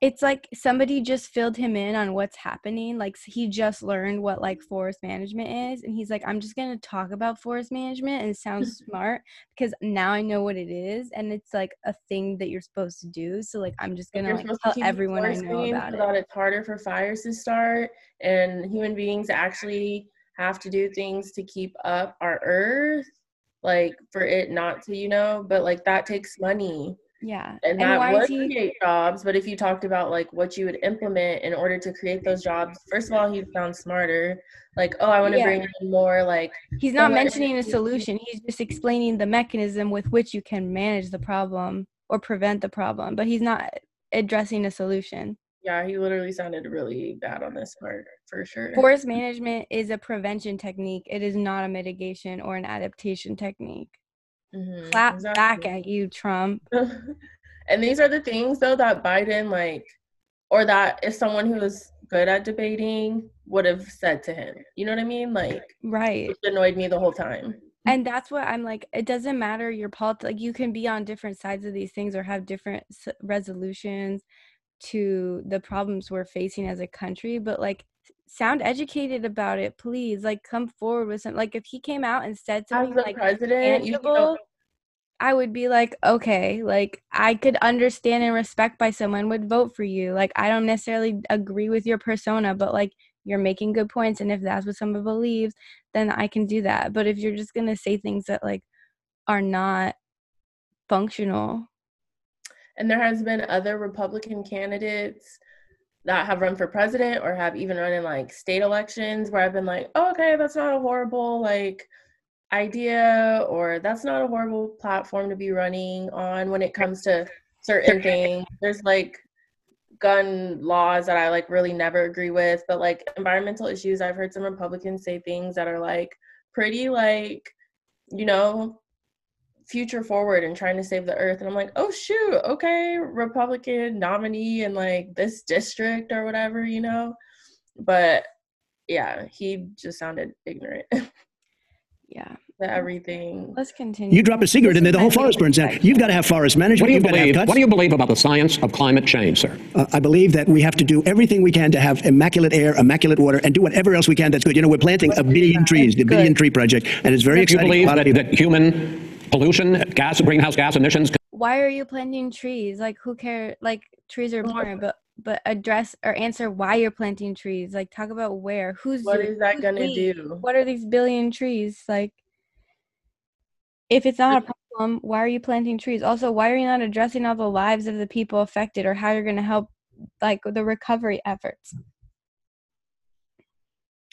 It's like somebody just filled him in on what's happening like he just learned what like forest management is and he's like i'm just going to talk about forest management and sound smart because now i know what it is and it's like a thing that you're supposed to do so like i'm just going to like tell everyone i know about so it that it's harder for fires to start and human beings actually have to do things to keep up our earth like for it not to you know but like that takes money yeah and and that would he create jobs but if you talked about like what you would implement in order to create those jobs first of all he sounds smarter like oh i want to Yeah. bring in more like He's not mentioning a solution. He's just explaining the mechanism with which you can manage the problem or prevent the problem, but he's not addressing a solution. yeah he literally sounded really bad on this part for sure Forest management is a prevention technique. It is not a mitigation or an adaptation technique. Mhm, Clap back at you, Trump. and these are the things though that Biden like or that if someone who is good at debating would have said to him. You know what I mean? Like Right. annoyed me the whole time. and that's what i'm like it doesn't matter your politics like you can be on different sides of these things or have different s- resolutions to the problems we're facing as a country but like sound educated about it please like come forward with some like if he came out and said something like president, tangible i would be like okay like i could understand and respect by someone would vote for you. Like i don't necessarily agree with your persona but like you're making good points and if that's what someone believes then i can do that. But if you're just to say things that like are not functional. And there has been other Republican candidates that have run for president or have even run in like state elections where I've been like, oh, okay, that's not a horrible like idea or that's not a horrible platform to be running on when it comes to certain things. There's like gun laws that I like really never agree with, but like environmental issues, I've heard some Republicans say things that are like pretty like, you know, future forward and trying to save the earth. And I'm like, oh shoot, okay, Republican nominee in like this district or whatever, you know? But yeah, he just sounded ignorant. Yeah. everything. Let's continue. You drop a cigarette and then the whole forest burns down. You've got to have forest management. What management. do you You've got to have believe? What do you believe about the science of climate change, sir? Uh, I believe that we have to do everything we can to have immaculate air, immaculate water, and do whatever else we can that's good. You know, we're planting a billion trees, the billion tree project, and it's very Do you exciting. believe A lot of that, that human pollution, gas, greenhouse gas emissions Why are you planting trees? Like who care like trees are important, but but address or answer why you're planting trees. Like talk about where. Who's What doing- is that gonna we? do? What are these billion trees? Like if it's not a problem, why are you planting trees? Also, why are you not addressing all the lives of the people affected or how you're going to help like the recovery efforts?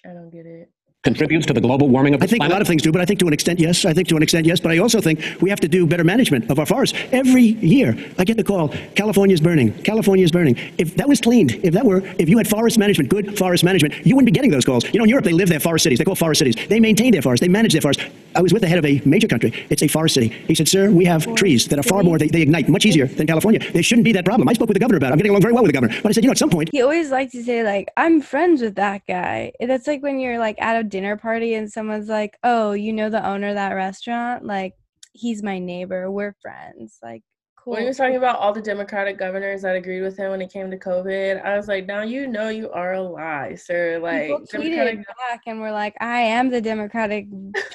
I don't get it. Contributes to the global warming of the I think a lot of things do, but I think to an extent, yes. I think to an extent, yes. But I also think we have to do better management of our forests. Every year, I get the call: California's burning. California's burning. If that was cleaned, if that were, if you had forest management, good forest management, you wouldn't be getting those calls. You know, in Europe, they live their forest cities. They call forest cities. They maintain their forests. They manage their forests. I was with the head of a major country. It's a forest city. He said, "Sir, we have trees that are far more. They, they ignite much easier than California. There shouldn't be that problem." I spoke with the governor about it. I'm getting along very well with the governor. But I said, you know, at some point, He always likes to say like I'm friends with that guy. That's like when you're like at a dinner party and someone's like, "Oh, you know the owner of that restaurant? Like he's my neighbor. We're friends." Like cool. When he was talking about all the Democratic governors that agreed with him when it came to COVID, I was like, now you know you are a lie, sir. Like, People tweeted Democratic back and were like, "I am the Democratic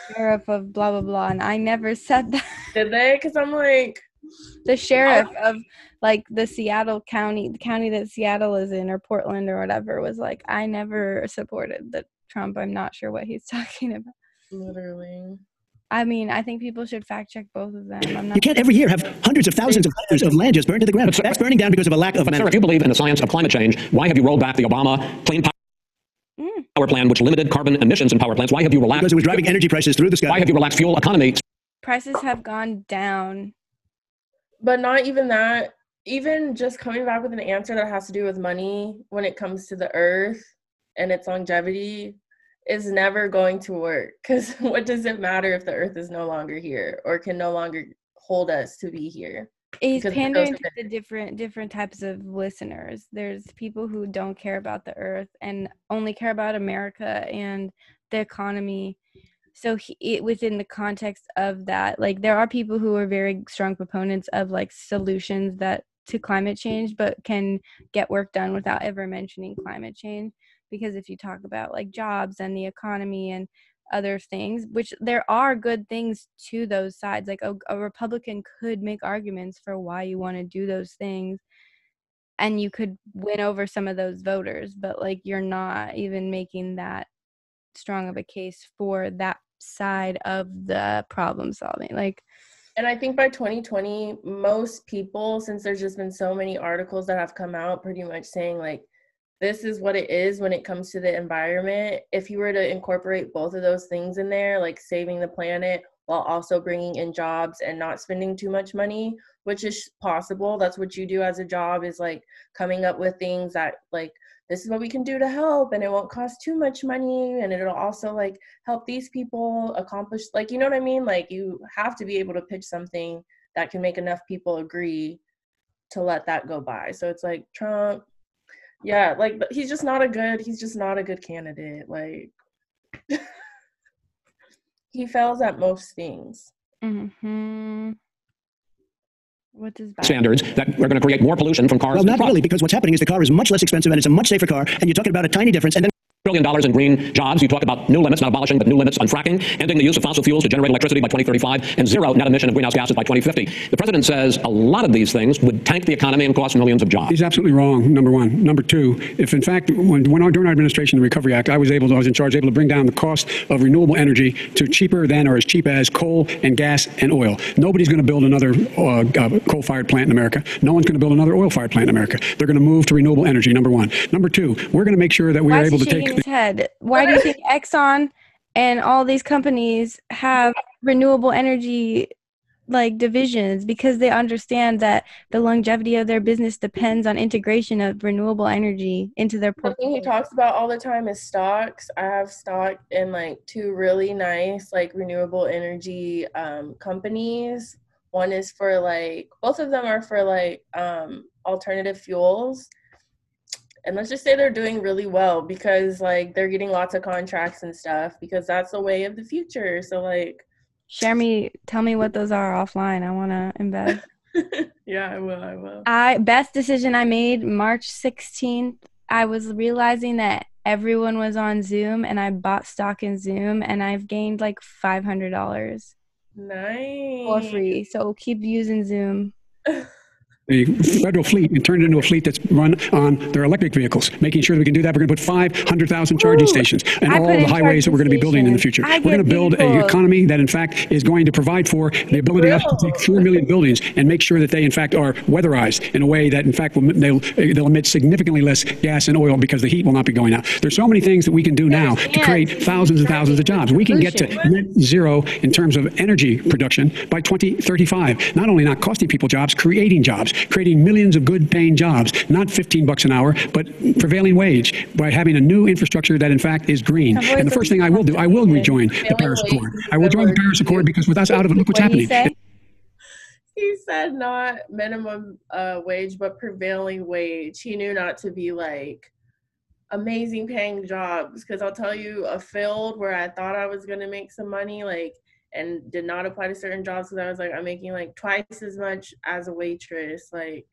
sheriff of blah blah blah," and I never said that. did they? Because I'm like, the sheriff of like the Seattle county, the county that Seattle is in, or Portland or whatever, was like, "I never supported the Trump. I'm not sure what he's talking about." literally. I mean, I think people should fact check both of them. I'm not. you can't every year have hundreds of thousands of acres of land just burned to the ground. That's burning down because of a lack of But, sir, if you believe in the science of climate change, why have you rolled back the Obama Clean Power Mm. Power Plan, which limited carbon emissions in power plants? Why have you relaxed? Because it was driving energy prices through the sky. Why have you relaxed fuel economy? Prices have gone down. But not even that. Even just coming back with an answer that has to do with money when it comes to the earth and its longevity is never going to work. Because what does it matter if the earth is no longer here or can no longer hold us to be here? He's pandering to the different different types of listeners. There's people who don't care about the earth and only care about America and the economy. So he, it, within the context of that, like there are people who are very strong proponents of like solutions that to climate change, but can get work done without ever mentioning climate change. Because if you talk about like jobs and the economy and other things, which there are good things to those sides. Like a, a Republican could make arguments for why you want to do those things, and you could win over some of those voters, but like you're not even making that strong of a case for that side of the problem solving. Like, And I think by 2020, most people, since there's just been so many articles that have come out pretty much saying, like, this is what it is when it comes to the environment. If you were to incorporate both of those things in there, like saving the planet while also bringing in jobs and not spending too much money, which is possible. That's what you do as a job is like coming up with things that, like, this is what we can do to help and it won't cost too much money and it'll also like help these people accomplish like you know what i mean like you have to be able to pitch something that can make enough people agree to let that go by so it's like trump yeah like but he's just not a good he's just not a good candidate like he fails at most things hmm what does Biden- standards that are going to create more pollution from cars Well, not trucks. really, because what's happening is the car is much less expensive and it's a much safer car, and you're talking about a tiny difference. And then Trillion dollars in green jobs. You talk about new limits, not abolishing, but new limits on fracking, ending the use of fossil fuels to generate electricity by 2035, and zero net emission of greenhouse gases by 2050. The president says a lot of these things would tank the economy and cost millions of jobs. He's absolutely wrong, number one. Number two, if in fact, when, when our, during our administration, the Recovery Act, I was able to, I was in charge, able to bring down the cost of renewable energy to cheaper than or as cheap as coal and gas and oil. Nobody's going to build another uh, uh, coal-fired plant in America. No one's going to build another oil-fired plant in America. They're going to move to renewable energy, number one. Number two, we're going to make sure that we Why are able to take his head? Why do you think Exxon and all these companies have renewable energy like divisions because they understand that the longevity of their business depends on integration of renewable energy into their The thing he talks about all the time is stocks. I have stock in like two really nice like renewable energy um, companies. One is for like both of them are for like um, alternative fuels. And let's just say they're doing really well because like they're getting lots of contracts and stuff because that's the way of the future. So like Share me, tell me what those are offline. I want to invest. yeah, I will, I will. I best decision I made March 16th. I was realizing that everyone was on Zoom and I bought stock in Zoom and I've gained like $500 Nice. for free. So keep using Zoom. the federal fleet and turn it into a fleet that's run on their electric vehicles. Making sure that we can do that, we're going to put 500,000 charging Woo! stations and all the highways that we're going to be building in the future. I We're going to build an economy that, in fact, is going to provide for the ability of us to take 4 million buildings and make sure that they, in fact, are weatherized in a way that, in fact, will, they'll, they'll emit significantly less gas and oil because the heat will not be going out. There's so many things that we can do now to create thousands and thousands of jobs. We can get to net zero in terms of energy production by 2035. Not only not costing people jobs, creating jobs, creating millions of good paying jobs, not 15 bucks an hour, but prevailing wage by having a new infrastructure that in fact is green. And the first thing I will do, I will rejoin the Paris Accord. I will join the. Paris Accord because with us out of it, look what's What do you happening. He said not minimum uh, wage, but prevailing wage. He knew not to be like amazing paying jobs. Because I'll tell you, a field where I thought I was gonna make some money, like, and did not apply to certain jobs because I was like, I'm making like twice as much as a waitress. Like,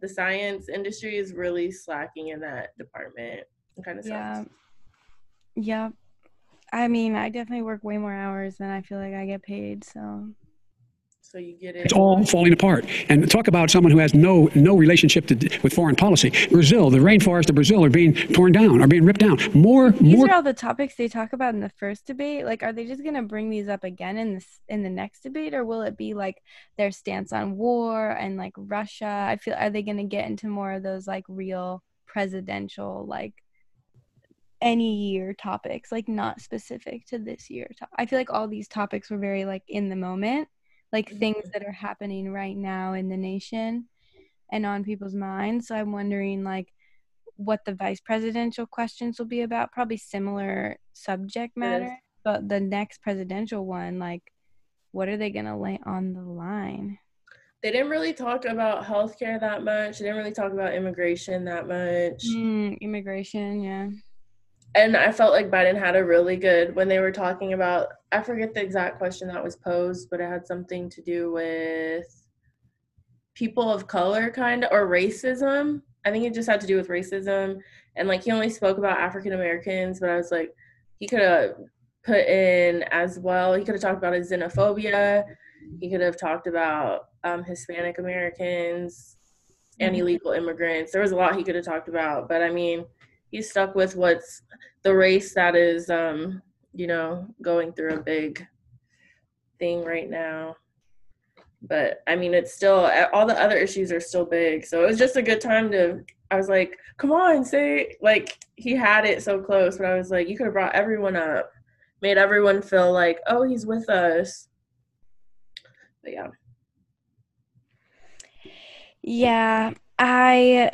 the science industry is really slacking in that department. It kind of Yeah. sucks. Yeah. I mean, I definitely work way more hours than I feel like I get paid. So So you get it. It's all falling apart. And talk about someone who has no no relationship to, with foreign policy. Brazil, the rainforest of Brazil are being torn down, are being ripped down. More, these more are all the topics they talk about in the first debate. Like, are they just gonna bring these up again in this in the next debate, or will it be like their stance on war and like Russia? I feel are they gonna get into more of those like real presidential like any year topics, like not specific to this year? I feel like all these topics were very like in the moment, like things that are happening right now in the nation and on people's minds. So I'm wondering like what the vice presidential questions will be about. Probably similar subject matter, but the next presidential one, like, what are they gonna lay on the line? They didn't really talk about healthcare that much. They didn't really talk about immigration that much. Mm, immigration, yeah. And I felt like Biden had a really good when they were talking about I forget the exact question that was posed, but it had something to do with people of color kind of or racism. I think it just had to do with racism and like he only spoke about African Americans, but I was like he could have put in as well. He could have talked about his xenophobia. He could have talked about um, Hispanic Americans and illegal immigrants. There was a lot he could have talked about, but I mean, he's stuck with what's the race that is, um, you know, going through a big thing right now. But I mean, it's still all the other issues are still big. So it was just a good time to. I was like, come on, say like he had it so close, but I was like, you could have brought everyone up, made everyone feel like, oh, he's with us. But yeah. Yeah, I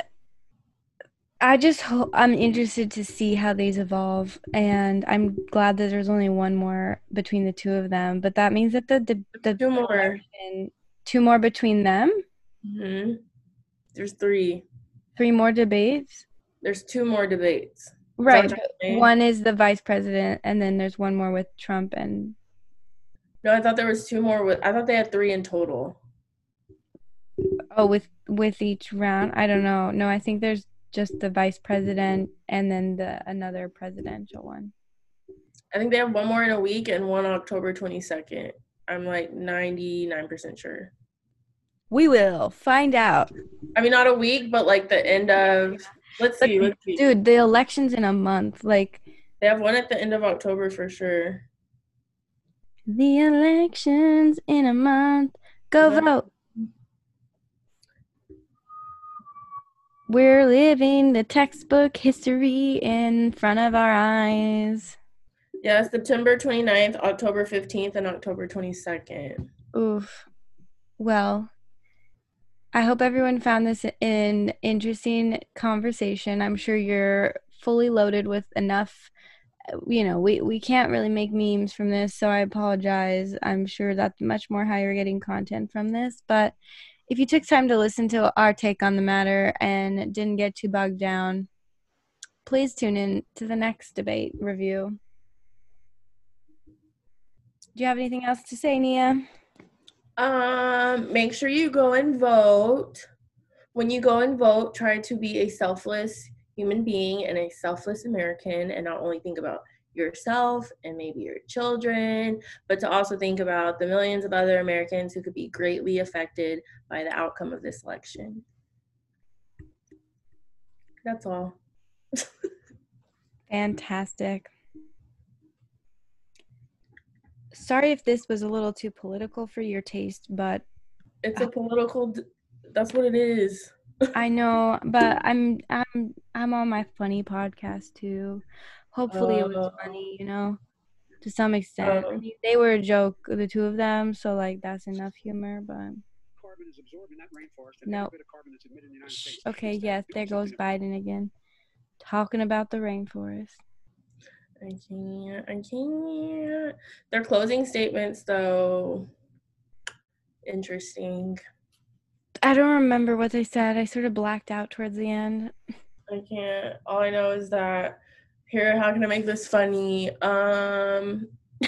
I just hope I'm interested to see how these evolve, and I'm glad that there's only one more between the two of them. But that means that the the, the Two more. two more between them, hmm There's three. three more debates. There's two more debates. Right. what you're but saying? One is the vice president, and then there's one more with Trump and No, I thought there was two more. With I thought they had three in total. oh, with with each round. I don't know. No, I think there's just the vice president and then the another presidential one. I think they have one more in a week and one October 22nd. I'm like 99% sure. We will find out. I mean, not a week, but like the end of. Let's see. Let's see. Dude, the election's in a month. Like They have one at the end of October for sure. the election's in a month. Go vote. We're living the textbook history in front of our eyes. Yeah, September 29th, October 15th, and October 22nd. Oof. Well, I hope everyone found this an interesting conversation. I'm sure you're fully loaded with enough you know, we, we can't really make memes from this, so I apologize. I'm sure that's much more how you're getting content from this. But if you took time to listen to our take on the matter and didn't get too bogged down, please tune in to the next debate review. Do you have anything else to say, Nia? Um, make sure you go and vote. When you go and vote, try to be a selfless human being and a selfless American and not only think about yourself and maybe your children, but to also think about the millions of other Americans who could be greatly affected by the outcome of this election. That's all. Fantastic. Sorry if this was a little too political for your taste, but it's a political that's what it is. I know, but I'm I'm I'm on my funny podcast too. Hopefully it was Oh. funny, you know, to some extent. I Oh. mean, they were a joke, the two of them, so like that's enough humor, but Carbon is absorbed in that rainforest, No. every bit of carbon that's emitted in the United Shh, States okay, is yes, there goes do. Biden again. Talking about the rainforest. I can't. I can't. Their closing statements, though, interesting. I don't remember what they said. I sort of blacked out towards the end. I can't. All I know is that here. How can I make this funny? Um,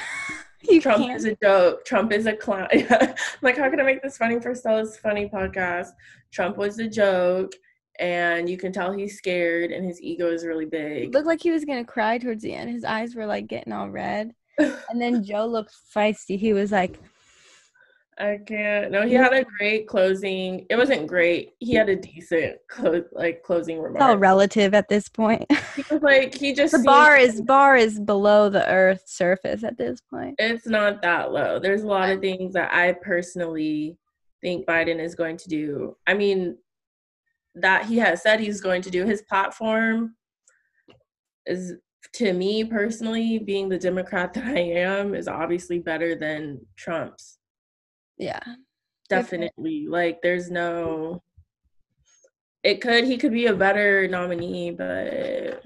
You Trump can't. is a joke. Trump is a clown. like, how can I make this funny for Stella's funny podcast? Trump was a joke, and you can tell he's scared, and his ego is really big. looked like he was gonna cry towards the end. His eyes were like getting all red. And then Joe looked feisty. He was like, I can't. No, he had a great closing. It wasn't great. He had a decent clo- like closing it's all relative at this point. He was like he just the seemed- bar is bar is below the earth's surface at this point. it's not that low. There's a lot of things that I personally think Biden is going to do. I mean, that he has said he's going to do. His platform is, to me personally, being the Democrat that I am, is obviously better than Trump's. Yeah. Definitely. Like, there's no. It could. He could be a better nominee, but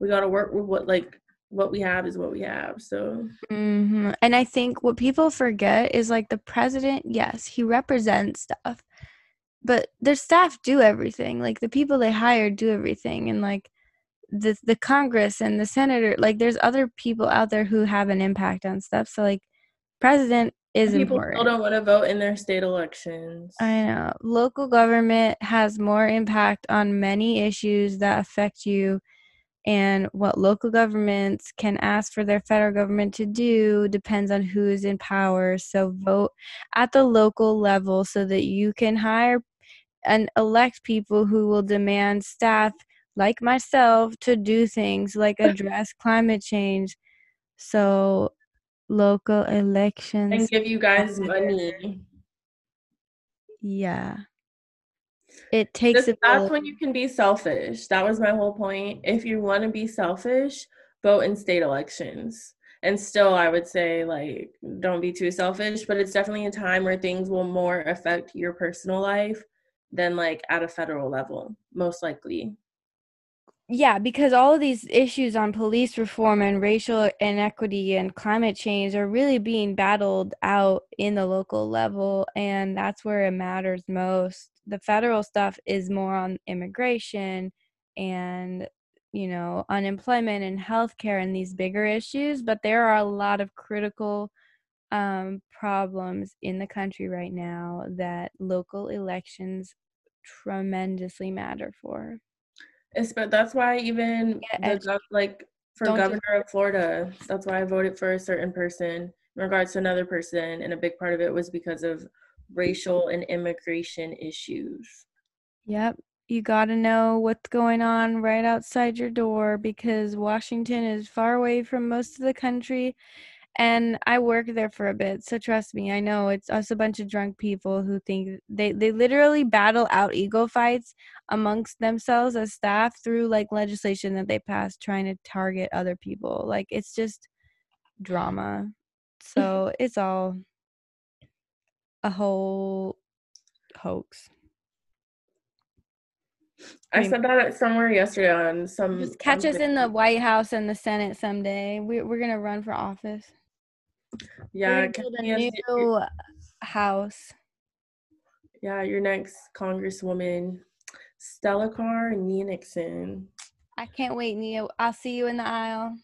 we got to work with what like what we have is what we have. So hmm And I think what people forget is like the president, yes, he represents stuff, but their staff do everything. Like the people they hire do everything, and like the the Congress and the senator, like there's other people out there who have an impact on stuff. So like, president is people important. still don't want to vote in their state elections. I know. Local government has more impact on many issues that affect you. And what local governments can ask for their federal government to do depends on who is in power. So vote at the local level so that you can hire and elect people who will demand staff like myself to do things like address climate change. So local elections. and give you guys money. Yeah. It takes This- that's when you can be selfish. That was my whole point. If you want to be selfish, vote in state elections. And still, I would say, like, don't be too selfish, but it's definitely a time where things will more affect your personal life than, like, at a federal level, most likely. Yeah, because all of these issues on police reform and racial inequity and climate change are really being battled out in the local level, and that's where it matters most. The federal stuff is more on immigration and, you know, unemployment and healthcare and these bigger issues, but there are a lot of critical um, problems in the country right now that local elections tremendously matter for. It's, but that's why even Yeah, the gov- like for don't just- governor of Florida, that's why I voted for a certain person in regards to another person, and a big part of it was because of racial and immigration issues. Yep. You got to know what's going on right outside your door because Washington is far away from most of the country. And I worked there for a bit. So trust me, I know it's us a bunch of drunk people who think they, they literally battle out ego fights amongst themselves as staff through like legislation that they pass trying to target other people. Like it's just drama. So it's all a whole hoax. I said that somewhere yesterday on some. Just catch on us in the White House and the Senate someday. We're we're gonna run for office. Yeah, build a your- new house. yeah, your next Congresswoman, Stella Carr and Nia Nixon. I can't wait, Nia. I'll see you in the aisle.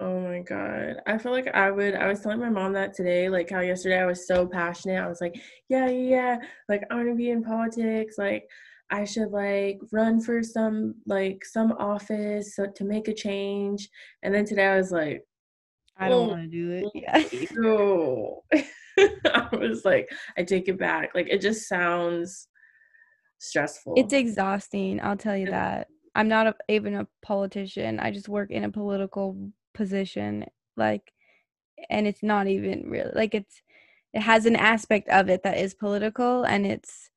Oh my god. I feel like I would I was telling my mom that today, like how yesterday I was so passionate. I was like, yeah, yeah, yeah. Like I want to be in politics. Like I should like run for some like some office so, to make a change. And then today I was like, I don't Oh, want to do it. Yeah. no. I was like, I take it back. Like it just sounds stressful. It's exhausting. I'll tell you that. I'm not a, even a politician. I just work in a political position. Like, and it's not even really like it's. It has an aspect of it that is political, and it's,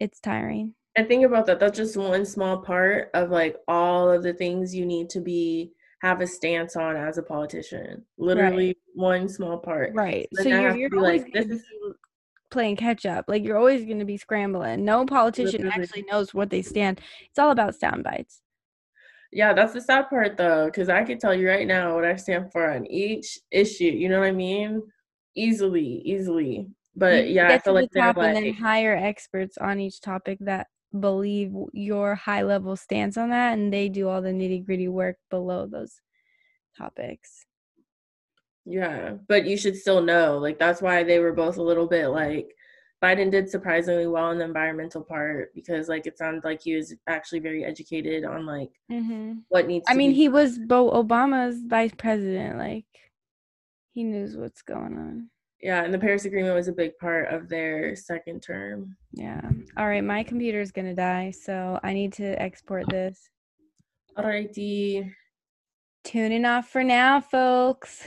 it's tiring. I think about that. That's just one small part of like all of the things you need to be have a stance on as a politician. Literally one small part. Right. So you're, you're always like, this is- playing catch up. Like you're always going to be scrambling. No politician Literally. actually knows what they stand. It's all about sound bites. Yeah, that's the sad part though, because I could tell you right now what I stand for on each issue. You know what I mean? Easily, easily. But You yeah, I feel like the they're top and then like hire experts on each topic that believe your high level stance on that, and they do all the nitty gritty work below those topics. Yeah, but you should still know. Like that's why they were both a little bit like Biden did surprisingly well in the environmental part because like it sounds like he was actually very educated on like hmm what needs I mean, be he was Bo Obama's vice president. Like he knows what's going on. Yeah, and the Paris Agreement was a big part of their second term. Yeah. All right, my computer's gonna die, so I need to export this. Alrighty. Tuning off for now, folks.